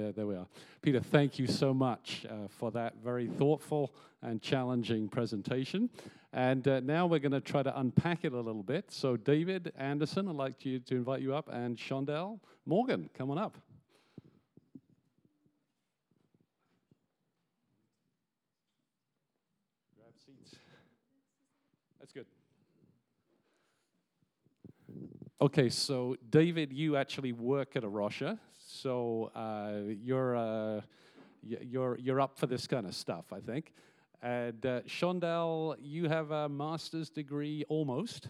there, there we are. Peter, thank you so much uh, for that very thoughtful and challenging presentation. And uh, now we're going to try to unpack it a little bit. So, David Anderson, I'd like you to invite you up, and Shondell Morgan, come on up. Grab seats. That's good. Okay, so David, you actually work at A Rocha, so uh, you're uh, you're you're up for this kind of stuff, I think. And uh, Shondell, you have a master's degree almost,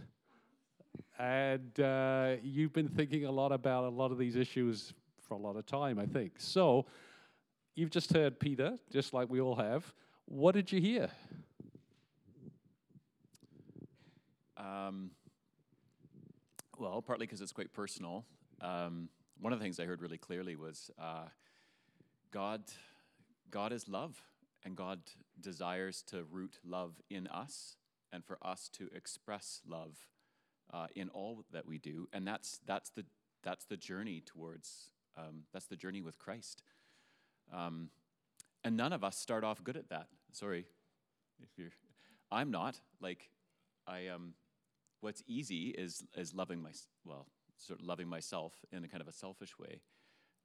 and uh, you've been thinking a lot about a lot of these issues for a lot of time, I think. So you've just heard Peter, just like we all have. What did you hear? Um, well, partly because it's quite personal. Um, one of the things I heard really clearly was uh, God, God is love, and God desires to root love in us, and for us to express love uh, in all that we do, and that's that's the that's the journey towards um, that's the journey with Christ. Um, and none of us start off good at that. Sorry, if you're, I'm not like I um what's easy is is loving my well sort of loving myself in a kind of a selfish way.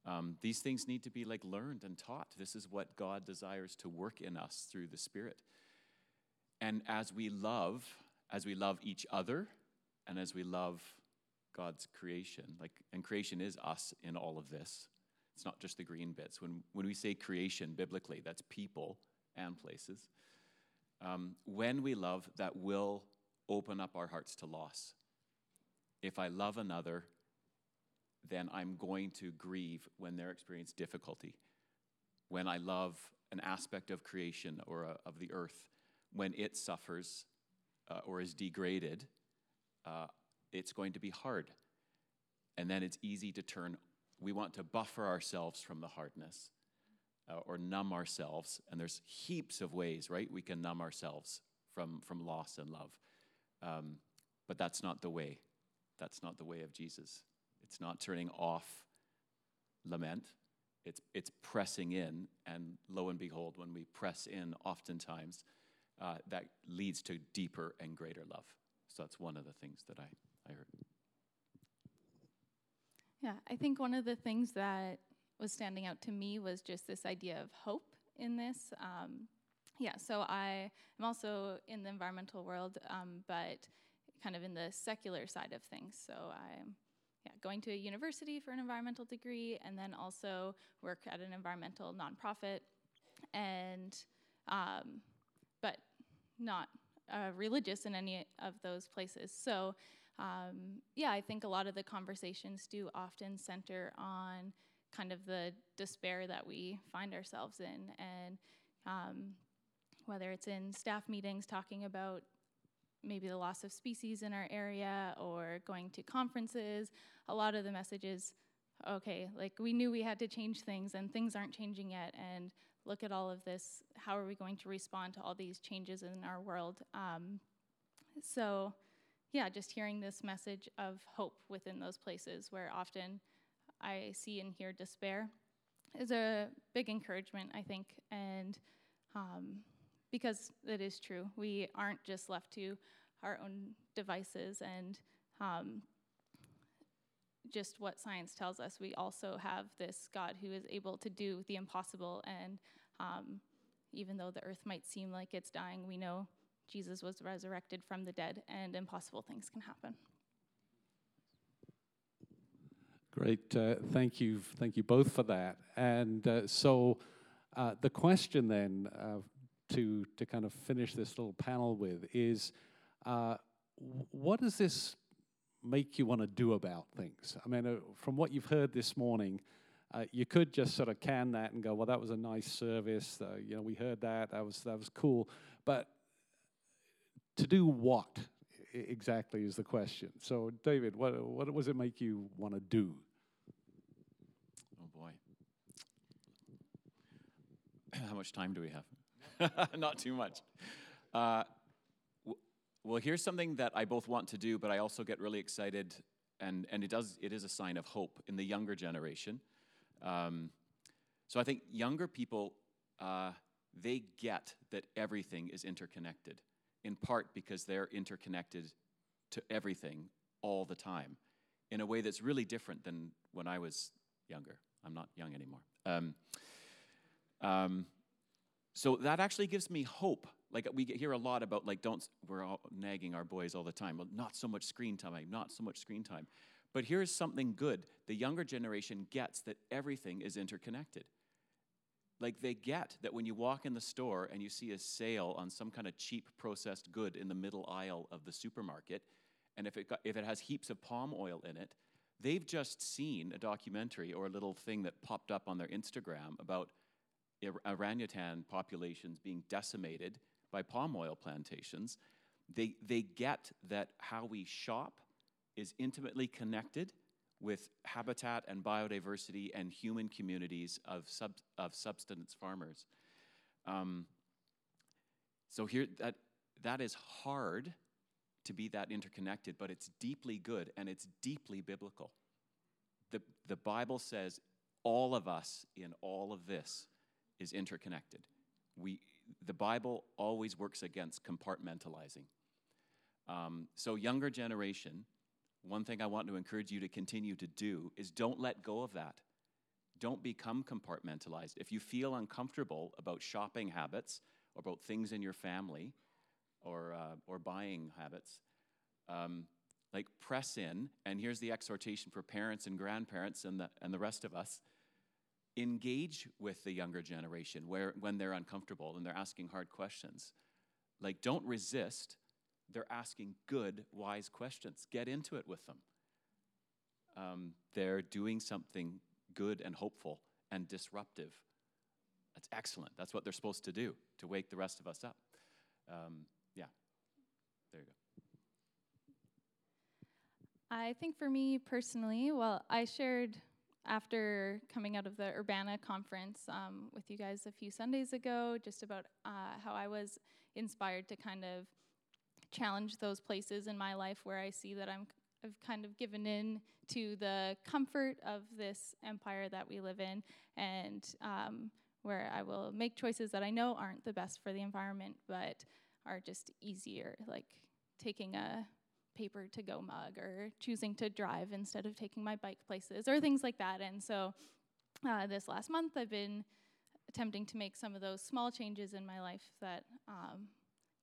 Um, these things need to be like learned and taught. This is what god desires to work in us through the spirit. And as we love as we love each other and as we love god's creation like and creation is us in all of this. It's not just the green bits. When when we say creation biblically that's people and places. Um, when we love that will open up our hearts to loss. If I love another, then I'm going to grieve when they're experiencing difficulty. When I love an aspect of creation or a, of the earth, when it suffers uh, or is degraded, uh, it's going to be hard. And then it's easy to turn. We want to buffer ourselves from the hardness uh, or numb ourselves. And there's heaps of ways, right? We can numb ourselves from, from loss and love. Um, but that's not the way. That's not the way of Jesus. It's not turning off lament. It's, it's pressing in, and lo and behold, when we press in, oftentimes uh, that leads to deeper and greater love. So that's one of the things that I, I heard. Yeah, I think one of the things that was standing out to me was just this idea of hope in this. Um, yeah, so I am also in the environmental world, um, but kind of in the secular side of things. So I'm yeah, going to a university for an environmental degree, and then also work at an environmental nonprofit, and um, but not uh, religious in any of those places. So um, yeah, I think a lot of the conversations do often center on kind of the despair that we find ourselves in, and um, whether it's in staff meetings talking about maybe the loss of species in our area or going to conferences, a lot of the messages, okay, like we knew we had to change things and things aren't changing yet, and look at all of this. How are we going to respond to all these changes in our world? Um, so, yeah, just hearing this message of hope within those places where often I see and hear despair is a big encouragement, I think, and um, because it is true. We aren't just left to our own devices and um, just what science tells us. We also have this God who is able to do the impossible. And um, even though the earth might seem like it's dying, we know Jesus was resurrected from the dead and impossible things can happen. Great. Uh, thank you. Thank you both for that. And uh, so uh, the question then uh, to, to kind of finish this little panel with is uh, what does this make you want to do about things? I mean, uh, from what you've heard this morning, uh, you could just sort of can that and go, well, that was a nice service. Uh, you know, we heard that. That was, that was cool. But to do what exactly is the question. So, David, what, what does it make you want to do? Oh, boy. How much time do we have? Not too much. Uh, well, here's something that I both want to do, but I also get really excited, and, and it, does, it is a sign of hope in the younger generation. Um, So I think younger people, uh, they get that everything is interconnected, in part because they're interconnected to everything all the time in a way that's really different than when I was younger. I'm not young anymore. Um, um, so that actually gives me hope. Like we hear a lot about like don't we're all nagging our boys all the time. Well, not so much screen time, not so much screen time. But here's something good. The younger generation gets that everything is interconnected. Like they get that when you walk in the store and you see a sale on some kind of cheap processed good in the middle aisle of the supermarket, and if it, got, if it has heaps of palm oil in it, they've just seen a documentary or a little thing that popped up on their Instagram about orangutan populations being decimated by palm oil plantations. They, they get that how we shop is intimately connected with habitat and biodiversity and human communities of, sub, of subsistence farmers. Um, so here, that, that is hard to be that interconnected, but it's deeply good and it's deeply biblical. The, the Bible says all of us in all of this is interconnected. We, the Bible always works against compartmentalizing. Um, so, younger generation, one thing I want to encourage you to continue to do is don't let go of that. Don't become compartmentalized. If you feel uncomfortable about shopping habits or about things in your family or, uh, or buying habits, um, like press in. And here's the exhortation for parents and grandparents and the, and the rest of us engage with the younger generation where, when they're uncomfortable and they're asking hard questions. Like, don't resist. They're asking good, wise questions. Get into it with them. Um, they're doing something good and hopeful and disruptive. That's excellent. That's what they're supposed to do to wake the rest of us up. Um, yeah, there you go. I think for me personally, well, I shared after coming out of the Urbana conference um, with you guys a few Sundays ago, just about uh, how I was inspired to kind of challenge those places in my life where I see that I'm I've kind of given in to the comfort of this empire that we live in, and um, where I will make choices that I know aren't the best for the environment, but are just easier, like taking a paper to go mug or choosing to drive instead of taking my bike places or things like that. And so uh, this last month, I've been attempting to make some of those small changes in my life that um,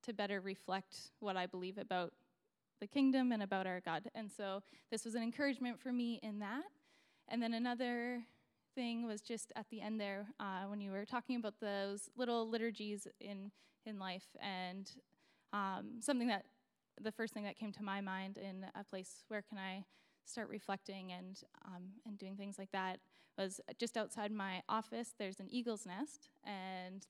to better reflect what I believe about the kingdom and about our God. And so this was an encouragement for me in that. And then another thing was just at the end there uh, when you were talking about those little liturgies in in life and um, something that the first thing that came to my mind in a place where can I start reflecting and um, and doing things like that was just outside my office. There's an eagle's nest, and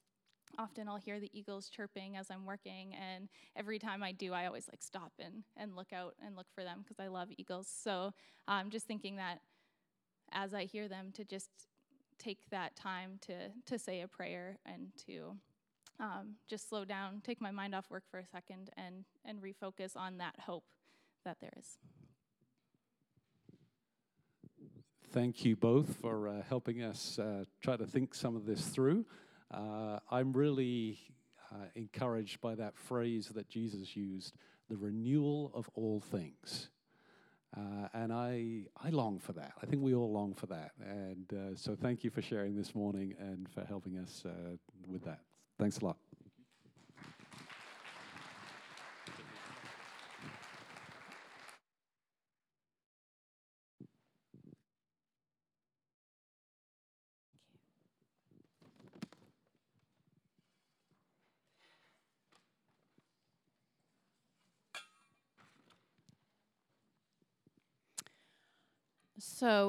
often I'll hear the eagles chirping as I'm working. And every time I do, I always like stop and and look out and look for them because I love eagles. So I'm um, just thinking that as I hear them, to just take that time to to say a prayer and to um, just slow down, take my mind off work for a second, and, and refocus on that hope that there is. Thank you both for uh, helping us uh, try to think some of this through. Uh, I'm really uh, encouraged by that phrase that Jesus used the renewal of all things. Uh, and I, I long for that. I think we all long for that. And uh, so thank you for sharing this morning and for helping us with that. Thanks a lot. So